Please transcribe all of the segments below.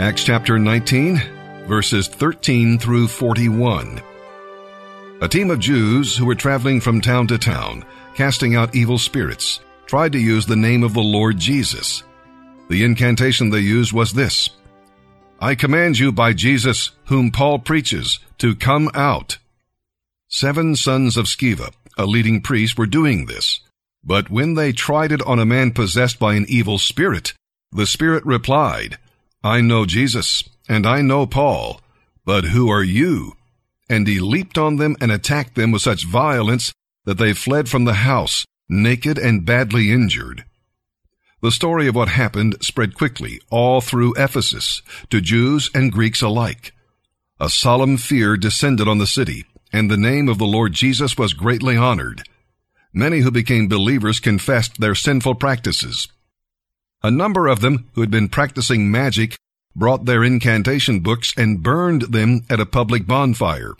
Acts chapter 19, verses 13 through 41. A team of Jews who were traveling from town to town, casting out evil spirits, tried to use the name of the Lord Jesus. The incantation they used was this I command you by Jesus, whom Paul preaches, to come out. Seven sons of Sceva, a leading priest, were doing this. But when they tried it on a man possessed by an evil spirit, the spirit replied, I know Jesus, and I know Paul, but who are you? And he leaped on them and attacked them with such violence that they fled from the house, naked and badly injured. The story of what happened spread quickly all through Ephesus, to Jews and Greeks alike. A solemn fear descended on the city, and the name of the Lord Jesus was greatly honored. Many who became believers confessed their sinful practices. A number of them who had been practicing magic brought their incantation books and burned them at a public bonfire.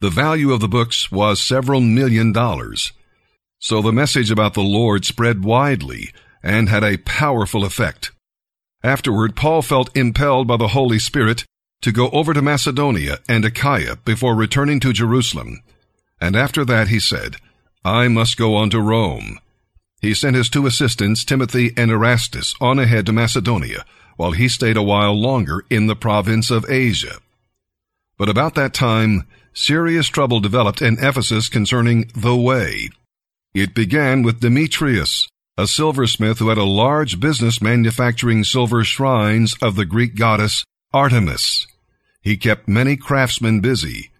The value of the books was several million dollars. So the message about the Lord spread widely and had a powerful effect. Afterward, Paul felt impelled by the Holy Spirit to go over to Macedonia and Achaia before returning to Jerusalem. And after that he said, I must go on to Rome. He sent his two assistants, Timothy and Erastus, on ahead to Macedonia, while he stayed a while longer in the province of Asia. But about that time, serious trouble developed in Ephesus concerning the way. It began with Demetrius, a silversmith who had a large business manufacturing silver shrines of the Greek goddess Artemis. He kept many craftsmen busy.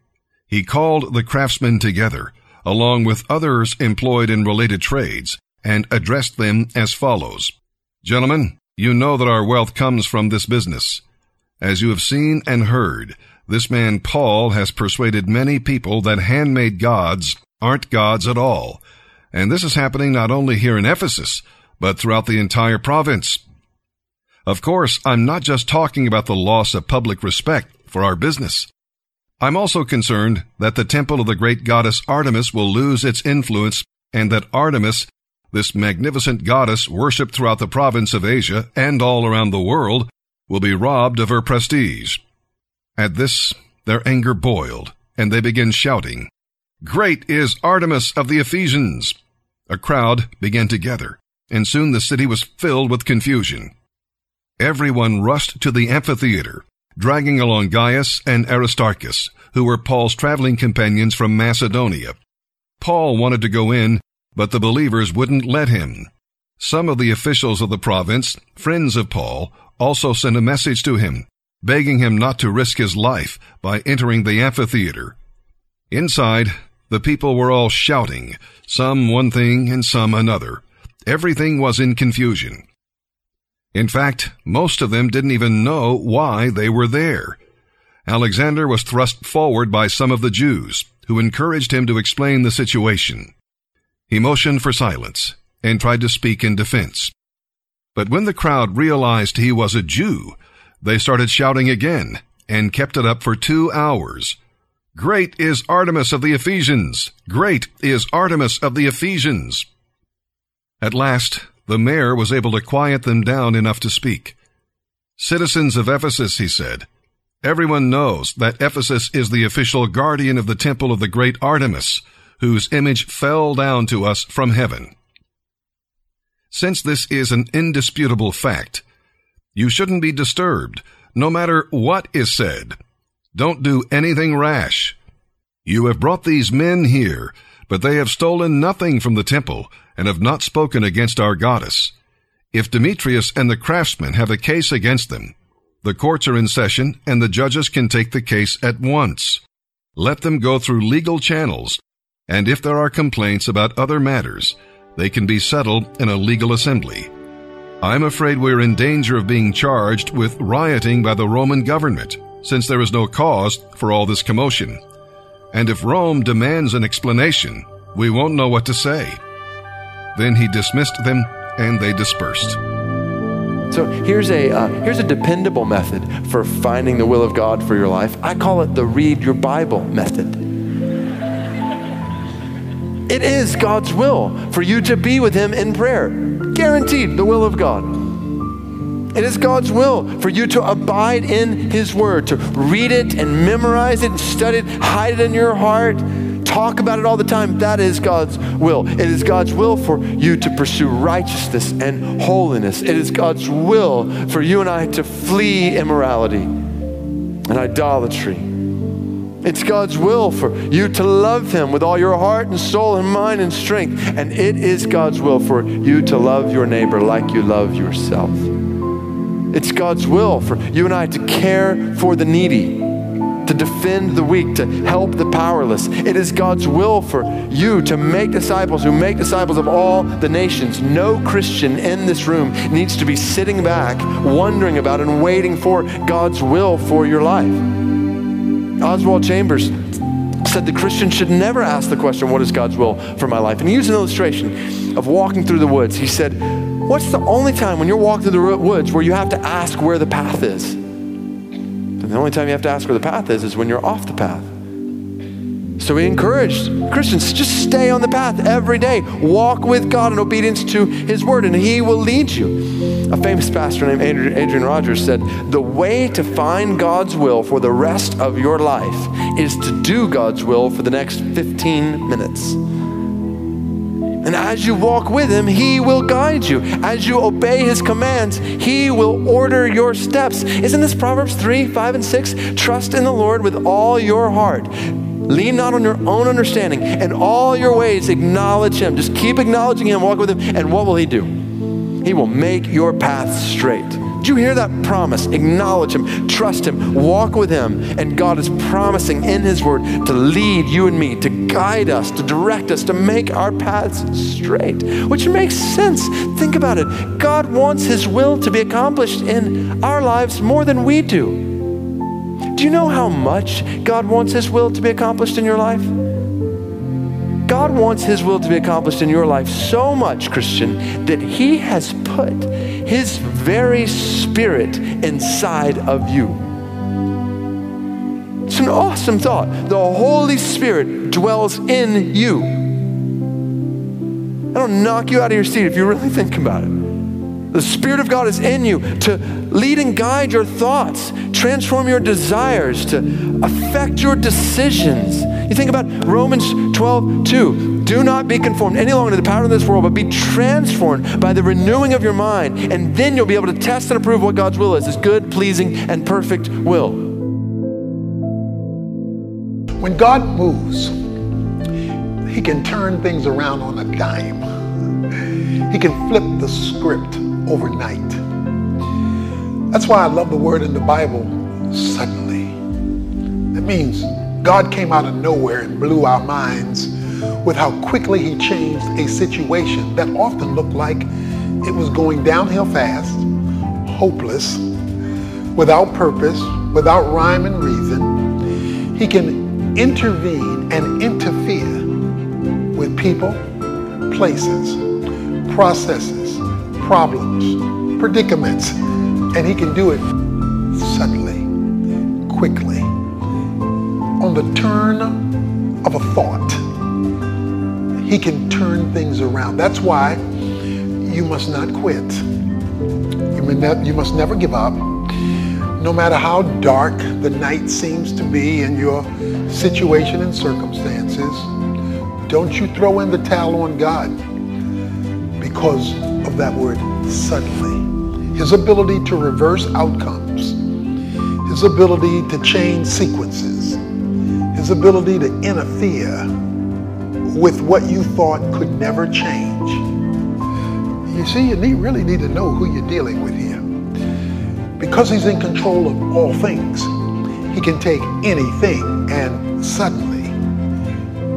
He called the craftsmen together, along with others employed in related trades, and addressed them as follows. Gentlemen, you know that our wealth comes from this business. As you have seen and heard, this man Paul has persuaded many people that handmade gods aren't gods at all. And this is happening not only here in Ephesus, but throughout the entire province. Of course, I'm not just talking about the loss of public respect for our business. I'm also concerned that the temple of the great goddess Artemis will lose its influence and that Artemis this magnificent goddess worshipped throughout the province of Asia and all around the world will be robbed of her prestige. At this, their anger boiled, and they began shouting, Great is Artemis of the Ephesians! A crowd began to gather, and soon the city was filled with confusion. Everyone rushed to the amphitheater, dragging along Gaius and Aristarchus, who were Paul's traveling companions from Macedonia. Paul wanted to go in but the believers wouldn't let him. Some of the officials of the province, friends of Paul, also sent a message to him, begging him not to risk his life by entering the amphitheater. Inside, the people were all shouting, some one thing and some another. Everything was in confusion. In fact, most of them didn't even know why they were there. Alexander was thrust forward by some of the Jews, who encouraged him to explain the situation. He motioned for silence and tried to speak in defense. But when the crowd realized he was a Jew, they started shouting again and kept it up for two hours. Great is Artemis of the Ephesians! Great is Artemis of the Ephesians! At last, the mayor was able to quiet them down enough to speak. Citizens of Ephesus, he said, everyone knows that Ephesus is the official guardian of the temple of the great Artemis, whose image fell down to us from heaven. Since this is an indisputable fact, you shouldn't be disturbed, no matter what is said. Don't do anything rash. You have brought these men here, but they have stolen nothing from the temple and have not spoken against our goddess. If Demetrius and the craftsmen have a case against them, the courts are in session and the judges can take the case at once. Let them go through legal channels and if there are complaints about other matters, they can be settled in a legal assembly. I'm afraid we're in danger of being charged with rioting by the Roman government, since there is no cause for all this commotion. And if Rome demands an explanation, we won't know what to say. Then he dismissed them, and they dispersed. So here's a uh, here's a dependable method for finding the will of God for your life. I call it the read your Bible method. It is God's will for you to be with Him in prayer. Guaranteed, the will of God. It is God's will for you to abide in His Word, to read it and memorize it, and study it, hide it in your heart, talk about it all the time. That is God's will. It is God's will for you to pursue righteousness and holiness. It is God's will for you and I to flee immorality and idolatry. It's God's will for you to love Him with all your heart and soul and mind and strength. And it is God's will for you to love your neighbor like you love yourself. It's God's will for you and I to care for the needy, to defend the weak, to help the powerless. It is God's will for you to make disciples who make disciples of all the nations. No Christian in this room needs to be sitting back, wondering about and waiting for God's will for your life. Oswald Chambers said the Christian should never ask the question, What is God's will for my life? And he used an illustration of walking through the woods. He said, What's the only time when you're walking through the woods where you have to ask where the path is? And the only time you have to ask where the path is is when you're off the path. So we encourage Christians just stay on the path every day. Walk with God in obedience to His word, and He will lead you. A famous pastor named Adrian Rogers said, The way to find God's will for the rest of your life is to do God's will for the next 15 minutes. And as you walk with him, he will guide you. As you obey his commands, he will order your steps. Isn't this Proverbs 3, 5, and 6? Trust in the Lord with all your heart. Lean not on your own understanding. and all your ways acknowledge him. Just keep acknowledging him, walk with him. And what will he do? He will make your path straight. Do you hear that promise? Acknowledge Him, trust Him, walk with Him. And God is promising in His Word to lead you and me, to guide us, to direct us, to make our paths straight, which makes sense. Think about it. God wants His will to be accomplished in our lives more than we do. Do you know how much God wants His will to be accomplished in your life? God wants His will to be accomplished in your life so much, Christian, that He has put His very Spirit inside of you. It's an awesome thought. The Holy Spirit dwells in you. That'll knock you out of your seat if you really think about it. The Spirit of God is in you to lead and guide your thoughts, transform your desires, to affect your decisions. You think about Romans 12, 2. Do not be conformed any longer to the pattern of this world, but be transformed by the renewing of your mind. And then you'll be able to test and approve what God's will is, his good, pleasing, and perfect will. When God moves, he can turn things around on a dime. He can flip the script overnight. That's why I love the word in the Bible, suddenly. That means God came out of nowhere and blew our minds with how quickly he changed a situation that often looked like it was going downhill fast, hopeless, without purpose, without rhyme and reason. He can intervene and interfere with people, places, processes, problems, predicaments, and he can do it suddenly, quickly, on the turn of a thought. He can turn things around. That's why you must not quit. You, must never give up. No matter how dark the night seems to be in your situation and circumstances, don't you throw in the towel on God because of that word suddenly. His ability to reverse outcomes, his ability to change sequences, his ability to interfere with what you thought could never change. You see, you need, really need to know who you're dealing with here. Because he's in control of all things, he can take anything and suddenly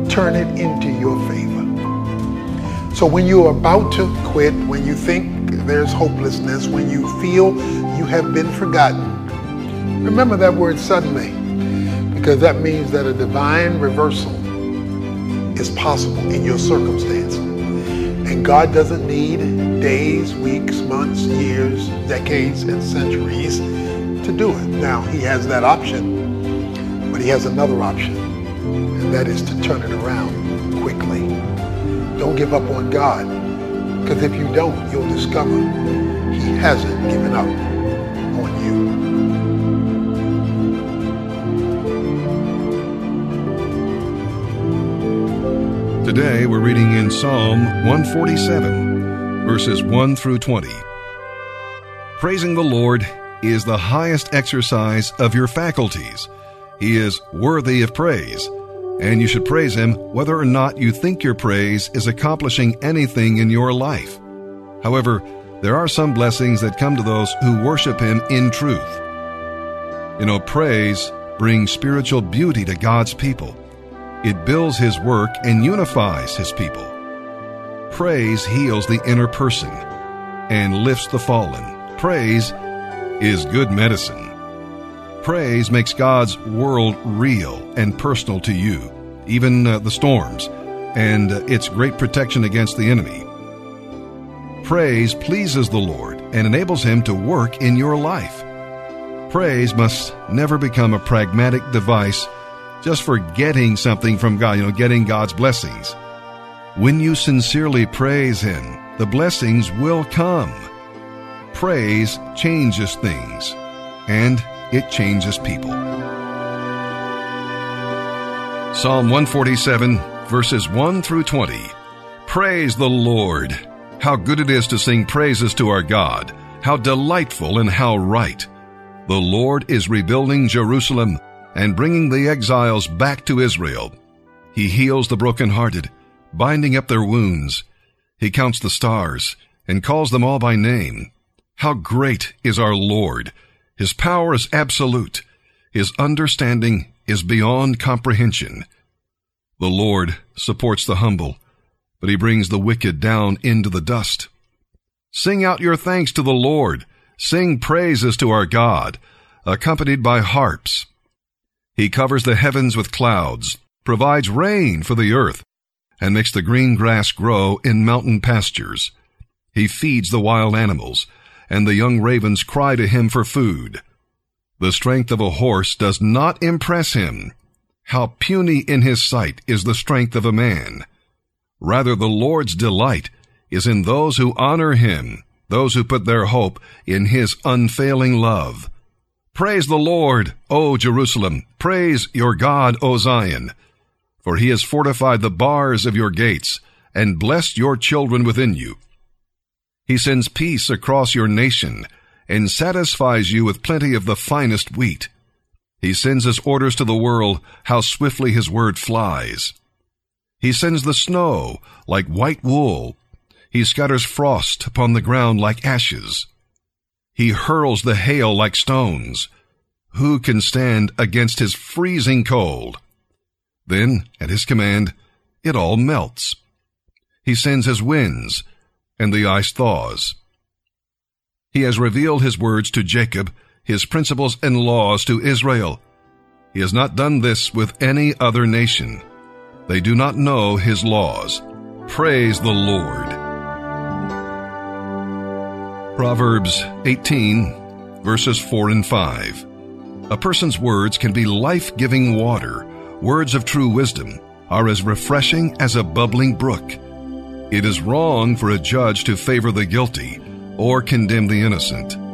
turn it into your favor. So when you're about to quit, when you think there's hopelessness, when you feel you have been forgotten, remember that word suddenly, because that means that a divine reversal is possible in your circumstance. And God doesn't need days, weeks, months, years, decades, and centuries to do it. Now, He has that option, but He has another option, and that is to turn it around. Don't give up on God Because if you don't, you'll discover he hasn't given up on you. Today we're reading in Psalm 147, verses 1 through 20. Praising the Lord is the highest exercise of your faculties. He is worthy of praise and you should praise Him whether or not you think your praise is accomplishing anything in your life. However, there are some blessings that come to those who worship Him in truth. You know, praise brings spiritual beauty to God's people. It builds His work and unifies His people. Praise heals the inner person and lifts the fallen. Praise is good medicine. Praise makes God's world real and personal to you, even uh, the storms, and uh, its great protection against the enemy. Praise pleases the Lord and enables Him to work in your life. Praise must never become a pragmatic device just for getting something from God, you know, getting God's blessings. When you sincerely praise Him, the blessings will come. Praise changes things, and it changes people. Psalm 147, verses 1 through 20. Praise the Lord. How good it is to sing praises to our God. How delightful and how right. The Lord is rebuilding Jerusalem and bringing the exiles back to Israel. He heals the brokenhearted, binding up their wounds. He counts the stars and calls them all by name. How great is our Lord! His power is absolute. His understanding is beyond comprehension. The Lord supports the humble, but he brings the wicked down into the dust. Sing out your thanks to the Lord. Sing praises to our God, accompanied by harps. He covers the heavens with clouds, provides rain for the earth, and makes the green grass grow in mountain pastures. He feeds the wild animals and the young ravens cry to him for food. The strength of a horse does not impress him. How puny in his sight is the strength of a man. Rather, the Lord's delight is in those who honor him, those who put their hope in his unfailing love. Praise the Lord, O Jerusalem. Praise your God, O Zion. For he has fortified the bars of your gates and blessed your children within you. He sends peace across your nation and satisfies you with plenty of the finest wheat. He sends his orders to the world, how swiftly his word flies. He sends the snow like white wool. He scatters frost upon the ground like ashes. He hurls the hail like stones. Who can stand against his freezing cold? Then, at his command, it all melts. He sends his winds and the ice thaws. He has revealed his words to Jacob, his principles and laws to Israel. He has not done this with any other nation. They do not know his laws. Praise the Lord. Proverbs 18, verses 4 and 5. A person's words can be life giving water. Words of true wisdom are as refreshing as a bubbling brook. It is wrong for a judge to favor the guilty or condemn the innocent.